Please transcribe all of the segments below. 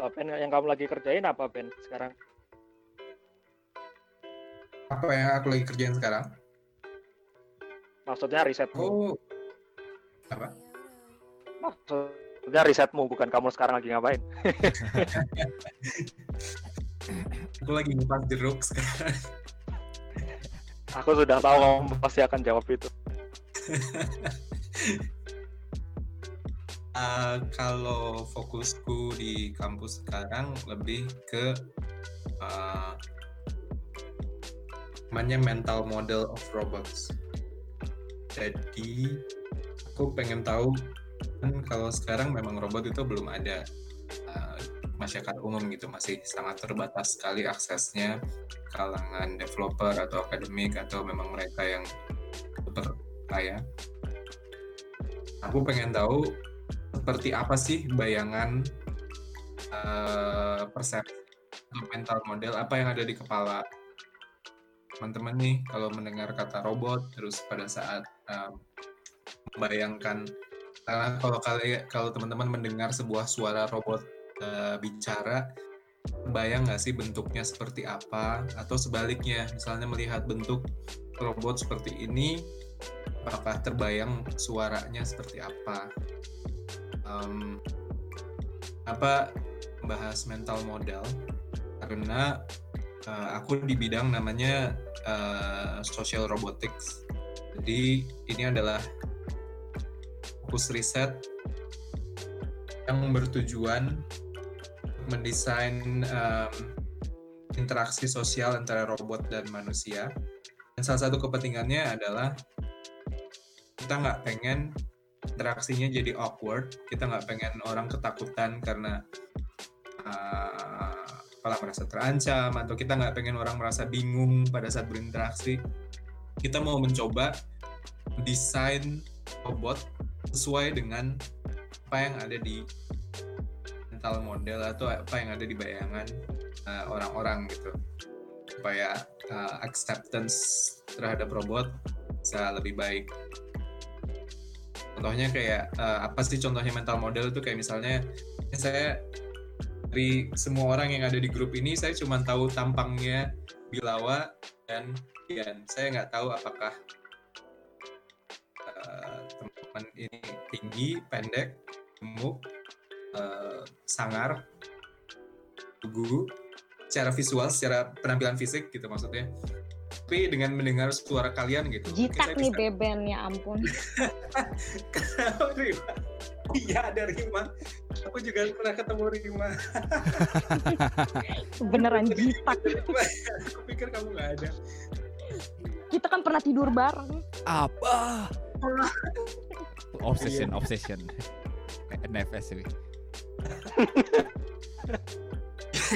Lah, Ben, yang kamu lagi kerjain apa Ben sekarang? Apa yang aku lagi kerjain sekarang? Maksudnya risetmu. Oh, apa? Maksudnya risetmu bukan kamu sekarang lagi ngapain. Aku lagi ngupas jeruk sekarang. Aku sudah tahu kamu pasti akan jawab itu. Uh, kalau fokusku di kampus sekarang lebih ke uh, mental model of robots. Jadi aku pengen tahu kan kalau sekarang memang robot itu belum ada uh, masyarakat umum gitu masih sangat terbatas sekali aksesnya kalangan developer atau akademik atau memang mereka yang super kaya. Aku pengen tahu seperti apa sih bayangan uh, persepsi atau mental model? Apa yang ada di kepala teman-teman nih kalau mendengar kata robot? Terus pada saat um, membayangkan karena kalau kalian kalau teman-teman mendengar sebuah suara robot uh, bicara bayang nggak sih bentuknya seperti apa? Atau sebaliknya misalnya melihat bentuk robot seperti ini apakah terbayang suaranya seperti apa um, apa bahas mental model karena uh, aku di bidang namanya uh, social robotics. Jadi ini adalah fokus riset yang bertujuan mendesain um, interaksi sosial antara robot dan manusia. Dan salah satu kepentingannya adalah kita nggak pengen interaksinya jadi awkward. Kita nggak pengen orang ketakutan karena uh, malah merasa terancam atau kita nggak pengen orang merasa bingung pada saat berinteraksi. Kita mau mencoba desain robot sesuai dengan apa yang ada di mental model atau apa yang ada di bayangan uh, orang-orang uh, gitu. Supaya uh, acceptance terhadap robot bisa lebih baik contohnya kayak uh, apa sih contohnya mental model itu kayak misalnya ya saya dari semua orang yang ada di grup ini saya cuma tahu tampangnya Bilawa dan Ian. Saya nggak tahu apakah uh, teman ini tinggi pendek gemuk uh, sangar lugu secara visual secara penampilan fisik gitu maksudnya tapi dengan mendengar suara kalian gitu. Jitak nih bisa... Beben ya ampun. Kenapa Rima? Iya ada Rima. Aku juga pernah ketemu Rima. Beneran jitak. Aku pikir kamu nggak ada. Kita kan pernah tidur bareng. Apa? obsession, obsession. NFS ini.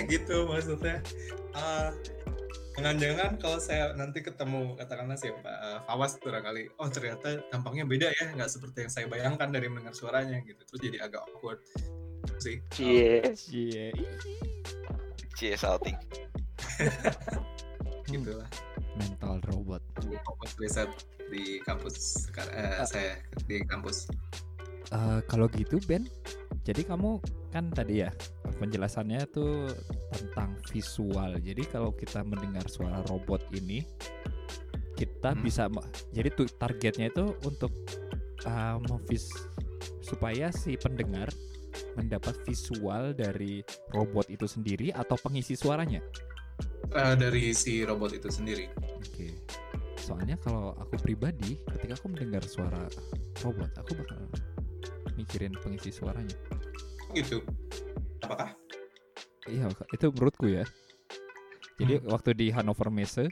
gitu maksudnya. Uh, Jangan-jangan kalau saya nanti ketemu katakanlah siapa uh, Fawas kali, oh ternyata tampangnya beda ya, nggak seperti yang saya bayangkan dari mendengar suaranya gitu. Terus jadi agak awkward sih. Cie. Cie. Cie salting. Gitulah. Mental robot. Fokus riset di kampus sekarang uh, saya di kampus. Uh, kalau gitu Ben, jadi kamu kan tadi ya penjelasannya tuh tentang visual. Jadi kalau kita mendengar suara robot ini, kita hmm. bisa jadi tuh targetnya itu untuk uh, memvis supaya si pendengar mendapat visual dari robot itu sendiri atau pengisi suaranya. Uh, dari si robot itu sendiri. Oke. Okay. Soalnya kalau aku pribadi, ketika aku mendengar suara robot, aku bakal mikirin pengisi suaranya gitu. Apakah? Iya itu menurutku ya. Jadi hmm. waktu di Hannover Messe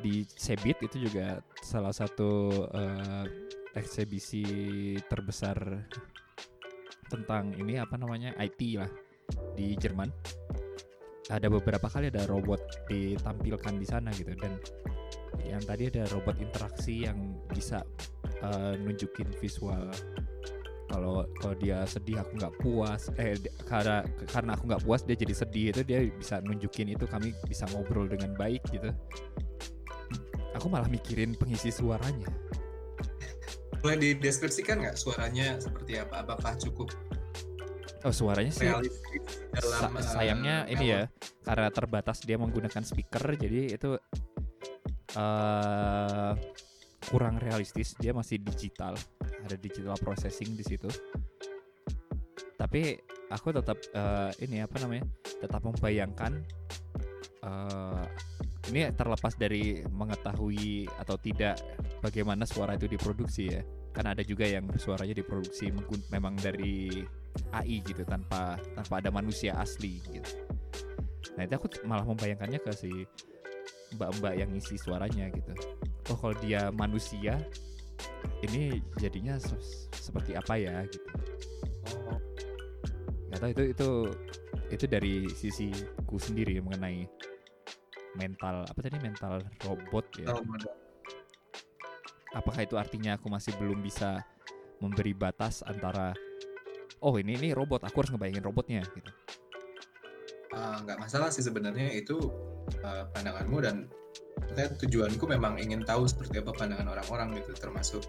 di Sebit itu juga salah satu uh, eksibisi terbesar tentang ini apa namanya IT lah di Jerman. Ada beberapa kali ada robot ditampilkan di sana gitu. Dan yang tadi ada robot interaksi yang bisa uh, nunjukin visual kalau kalau dia sedih aku nggak puas. Eh karena karena aku nggak puas dia jadi sedih itu dia bisa nunjukin itu kami bisa ngobrol dengan baik gitu. Aku malah mikirin pengisi suaranya. Boleh dideskripsikan nggak suaranya seperti apa? Apakah cukup Oh suaranya sih realistis sa- dalam eh, sayangnya ini melon. ya karena terbatas dia menggunakan speaker jadi itu eh kurang realistis. Dia masih digital ada digital processing di situ tapi aku tetap eh, ini apa namanya tetap membayangkan eh ini terlepas dari mengetahui atau tidak bagaimana suara itu diproduksi ya kan ada juga yang suaranya diproduksi memang dari AI gitu tanpa tanpa ada manusia asli gitu. Nah itu aku malah membayangkannya ke si mbak-mbak yang ngisi suaranya gitu. Oh kalau dia manusia, ini jadinya se- seperti apa ya gitu. Oh, Gak tahu itu itu itu dari sisiku sendiri mengenai mental apa tadi mental robot ya. Apakah itu artinya aku masih belum bisa memberi batas antara oh ini ini robot aku harus ngebayangin robotnya gitu. Ah, nggak masalah sih sebenarnya itu uh, pandanganmu dan saya tujuanku memang ingin tahu seperti apa pandangan orang-orang gitu termasuk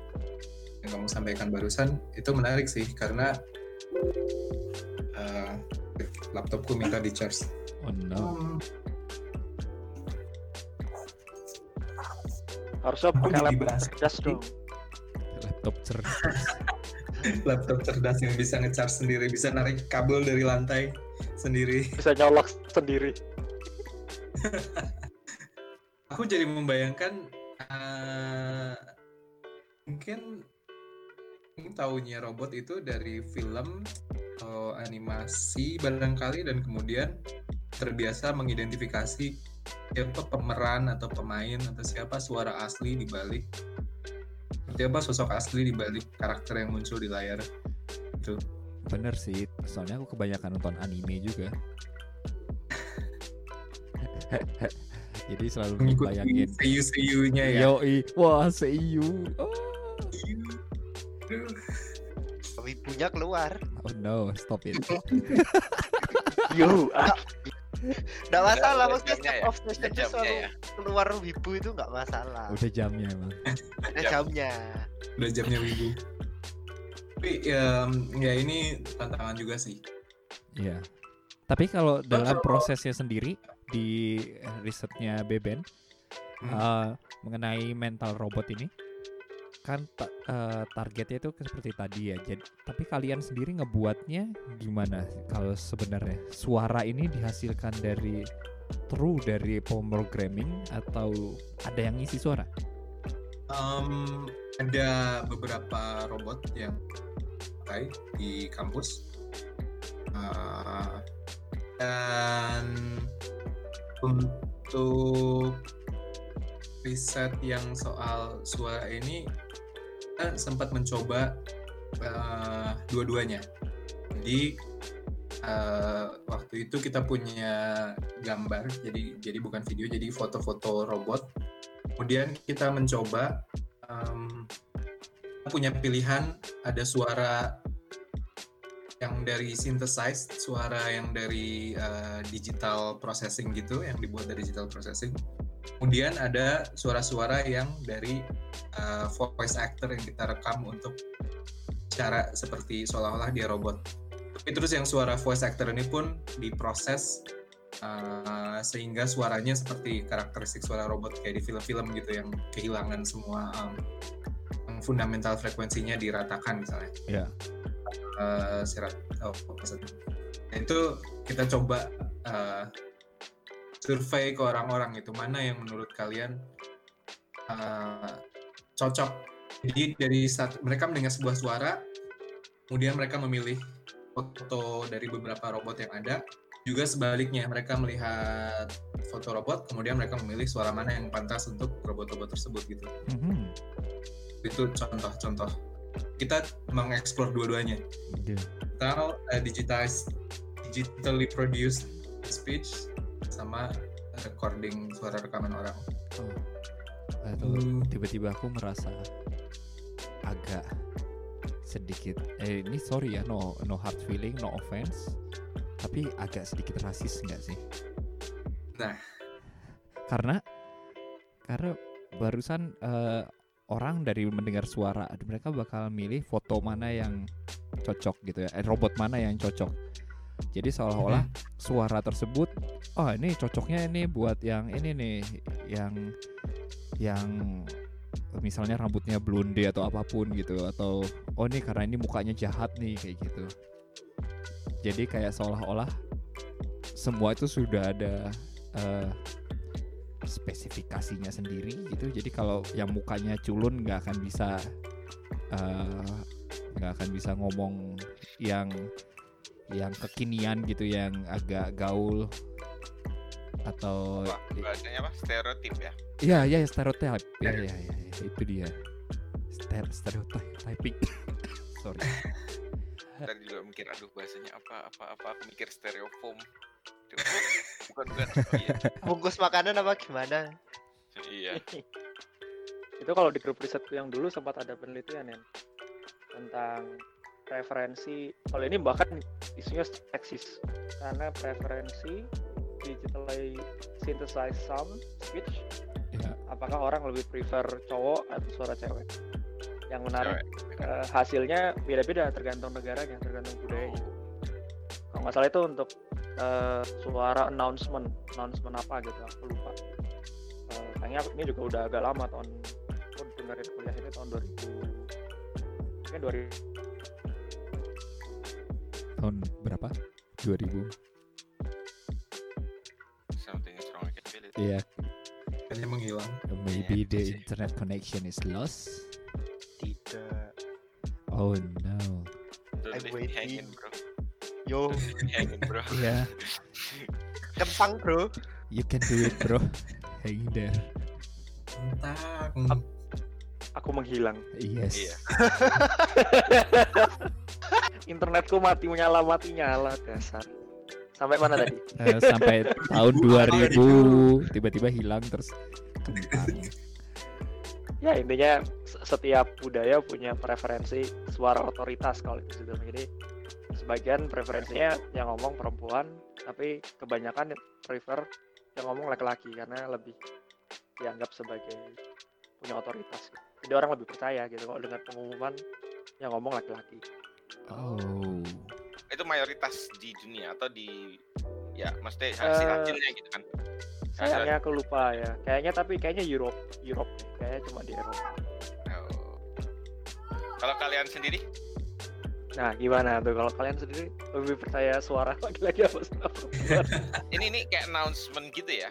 yang kamu sampaikan barusan itu menarik sih karena uh, laptopku minta di charge. Oh no. Harusnya Aku pakai laptop cerdas dong. Laptop cerdas. laptop cerdas yang bisa ngecharge sendiri, bisa narik kabel dari lantai sendiri. Bisa nyolok sendiri. Aku jadi membayangkan eh, mungkin taunya robot itu dari film atau animasi barangkali dan kemudian terbiasa mengidentifikasi siapa pemeran atau pemain atau siapa suara asli di balik seperti apa sosok asli di balik karakter yang muncul di layar itu Bener sih, soalnya aku kebanyakan nonton anime juga. Jadi selalu mengikuti bayangin. seiyu-seiyunya ya Yoi, wah seiyu. Oh. Wibunya keluar. oh no, stop it. Yo, ah, Nggak masalah, udah maksudnya setiap ya? obsession Udah itu selalu ya? keluar wibu itu nggak masalah. Udah jamnya emang. Ada jam. jamnya. udah jamnya wibu tapi ya, ya ini tantangan juga sih Iya. Tapi kalau dalam prosesnya sendiri di risetnya Beben Hmm. eh, mengenai mental robot ini kan ta- eh, targetnya itu seperti tadi ya. Jadi tapi kalian sendiri ngebuatnya gimana kalau sebenarnya suara ini dihasilkan dari true dari pemrogramming atau ada yang isi suara? Em, ada beberapa robot yang pakai di kampus Eh, dan untuk riset yang soal suara ini kita sempat mencoba eh, dua-duanya. Jadi eh, waktu itu kita punya gambar jadi jadi bukan video jadi foto-foto robot. Kemudian kita mencoba kita punya pilihan ada suara yang dari synthesized suara yang dari eh, digital processing gitu yang dibuat dari digital processing. Kemudian ada suara-suara yang dari eh, voice actor yang kita rekam untuk cara seperti seolah-olah dia robot. Tapi terus yang suara voice actor ini pun diproses eh, sehingga suaranya seperti karakteristik suara robot kayak di film-film gitu yang kehilangan semua em, yang fundamental frekuensinya diratakan misalnya. Ya. Eh serat oh, maksudnya. Nah, itu kita coba eh, survei ke orang-orang itu mana yang menurut kalian eh, cocok jadi dari saat mereka mendengar sebuah suara kemudian mereka memilih foto dari beberapa robot yang ada juga sebaliknya mereka melihat foto robot kemudian mereka memilih suara mana yang pantas untuk robot-robot tersebut gitu Mhm. itu contoh-contoh kita mengeksplor dua-duanya Ide. atau uh, digitized digitally produced speech sama recording suara rekaman orang. Oh. Aduh, Hmm, tiba-tiba aku merasa agak sedikit eh ini sorry ya no no hard feeling no offense tapi agak sedikit rasis nggak sih Nah. karena karena barusan eh, orang dari mendengar suara mereka bakal milih foto mana yang cocok gitu ya eh, robot mana yang cocok Jadi seolah-olah suara tersebut, oh ini cocoknya ini buat yang ini nih, yang yang misalnya rambutnya blonde atau apa pun gitu, atau oh ini karena ini mukanya jahat nih kayak gitu. Jadi kayak seolah-olah semua itu sudah ada eh, spesifikasinya sendiri gitu. Jadi kalau yang mukanya culun nggak akan bisa eh, nggak akan bisa ngomong yang yang kekinian gitu yang agak gaul atau bahasanya apa? Stereotip ya. Iya, iya stereotip. Ya, ya, ya, ya, itu dia. Ster stereotyping. Sorry. Tadi juga mikir aduh bahasanya apa apa apa aku mikir stereofoam. Bukan bukan. Oh, iya. Bungkus makanan apa gimana? iya. Itu kalau di grup risetku yang dulu sempat ada penelitian ya tentang preferensi. Kalau ini bahkan isunya eksis karena preferensi digitally synthesized sound speech. Ya. Apakah orang lebih prefer cowok atau suara cewek? Yang menarik Cewek. eh, hasilnya beda-beda tergantung negaranya, tergantung budayanya. Kalau nggak salah itu untuk eh, suara announcement, announcement apa gitu, aku lupa. Eh, kayaknya ini juga udah agak lama tahun, aku dengerin kuliah ini tahun 2000, mungkin 2000 Tahun berapa? 2000. Something is wrong. I can feel it. Iya, Kayaknya menghilang. maybe Iya, the internet connection is lost. Tidak. Oh no. I'm waiting. Yo, hanging, bro. Iya, kempang bro. you can do it, bro. Hang there. Entah. aku menghilang. Yes. Iya. Internetku mati menyala mati nyala dasar. Sampai mana tadi? Eh, sampai tahun 2000 tiba-tiba hilang terus kentang. ya intinya se- setiap budaya punya preferensi suara otoritas kalau itu sudah jadi sebagian preferensinya yang ngomong perempuan tapi kebanyakan prefer yang ngomong laki-laki karena lebih dianggap sebagai punya otoritas jadi orang lebih percaya gitu kalau dengar pengumuman yang ngomong laki-laki Oh. Itu mayoritas di dunia atau di ya maksudnya hasil Eh, hasilnya gitu kan. sayangnya aku lupa ya kayaknya tapi kayaknya Europe Europe kayaknya cuma di Eropa Oh. Kalau kalian sendiri nah gimana tuh kalau kalian sendiri lebih percaya suara laki-laki apa suara perempuan ini ini kayak announcement gitu ya.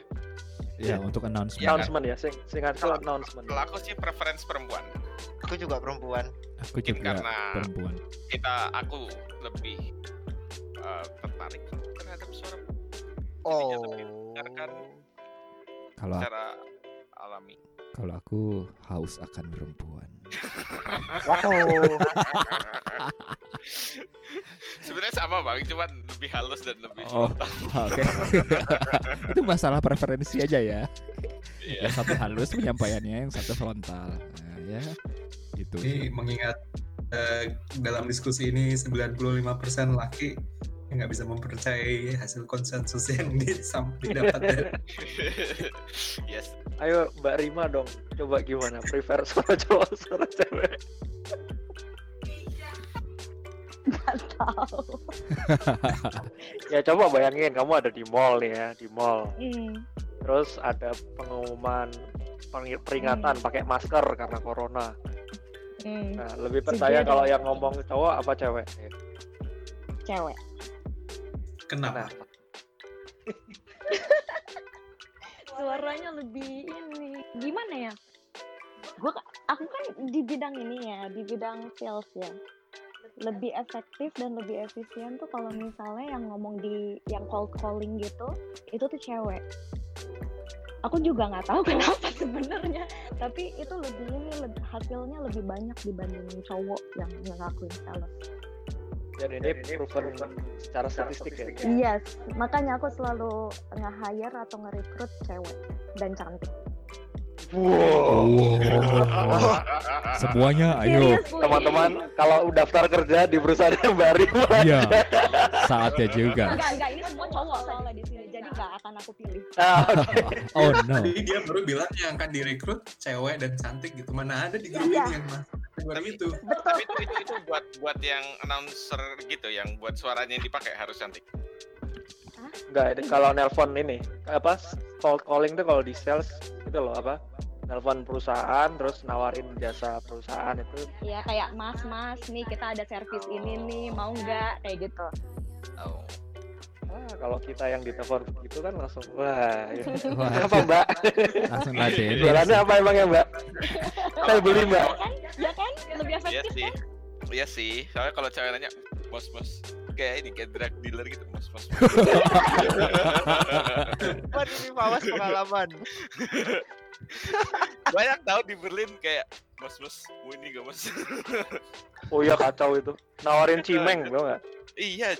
Ya, untuk announcement. Iya kan? announcement ya sing singkat Kalau- announcement Kalau aku sih preference perempuan. Aku juga perempuan. Aku Mungkin juga karena perempuan. kita aku lebih eh, tertarik terhadap suara Oh. Kalau secara alami. kalau aku haus akan perempuan. Wow Sebenarnya sama bang, cuman lebih halus dan lebih Oh. Oke. Itu masalah preferensi aja ya. Iya. Yang satu halus penyampaiannya, yang satu frontal. Nah, ya. Gitu. Ini mengingat eh, dalam diskusi ini 95% laki nggak bisa mempercayai hasil konsensus yang didapat dari yes. ayo Mbak Rima dong coba gimana prefer suara cowok suara cewek Gak tahu. ya coba bayangin kamu ada di mall nih ya di mall Hmm. terus ada pengumuman peng- peringatan pakai masker karena corona Hmm. nah lebih percaya kalau yang ngomong cowok apa cewek Cewek. Kenapa? Kenapa? Suaranya lebih ini. Gimana ya? Gua aku kan di bidang ini ya, di bidang sales ya. Lebih efektif dan lebih efisien tuh kalau misalnya yang ngomong di yang cold calling gitu, itu tuh cewek. Aku juga nggak tahu kenapa sebenarnya, tapi itu lebih ini lebih, hasilnya lebih banyak dibanding cowok yang ngelakuin sales. Dan ini proven secara statistik ya Yes, makanya aku selalu nge-hire atau nge-recruit cewek dan cantik. wow Oh. Semuanya ayo. Teman-teman kalau daftar kerja di perusahaan Rima Iya. Saatnya juga. Enggak, enggak, ini semua cowok soalnya di sini, jadi enggak akan aku pilih. nah, Oh no. Jadi dia baru bilang yang akan direkrut cewek dan cantik gitu. Mana ada di grup Iya. ini yang mas? Tapi- itu. betul Tapi itu, itu, itu buat buat yang announcer gitu, yang buat suaranya yang dipakai harus cantik. Enggak, ini kalau nelpon ini apa cold calling tuh kalau di sales itu loh apa? Nelpon perusahaan terus nawarin jasa perusahaan itu ya kayak mas mas nih kita ada servis ini nih mau nggak kayak gitu Oh. Kalau kita yang ditelepon gitu kan langsung wah ya. Wah, apa mbak langsung jualannya apa emang ya mbak saya beli mbak ya kan lebih Iya efektif sih. kan Iya sih. Soalnya kalau cewek nanya, "Bos, bos." Kayak ini kayak drug dealer gitu, "Bos, bos." Buat ini mawas pengalaman. Banyak tahu di Berlin kayak, "Bos, bos, mau ini gak, Bos?" Oh iya kacau itu. Nawarin cimeng tau nggak? iya.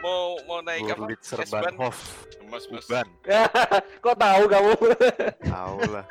Mau mau naik apa? Serbanhof Bos, bos. Uban kok tahu kamu? Tahu lah